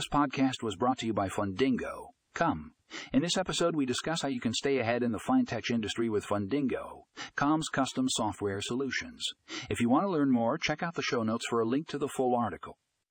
This podcast was brought to you by Fundingo. Come. In this episode, we discuss how you can stay ahead in the fintech industry with Fundingo, Com's custom software solutions. If you want to learn more, check out the show notes for a link to the full article.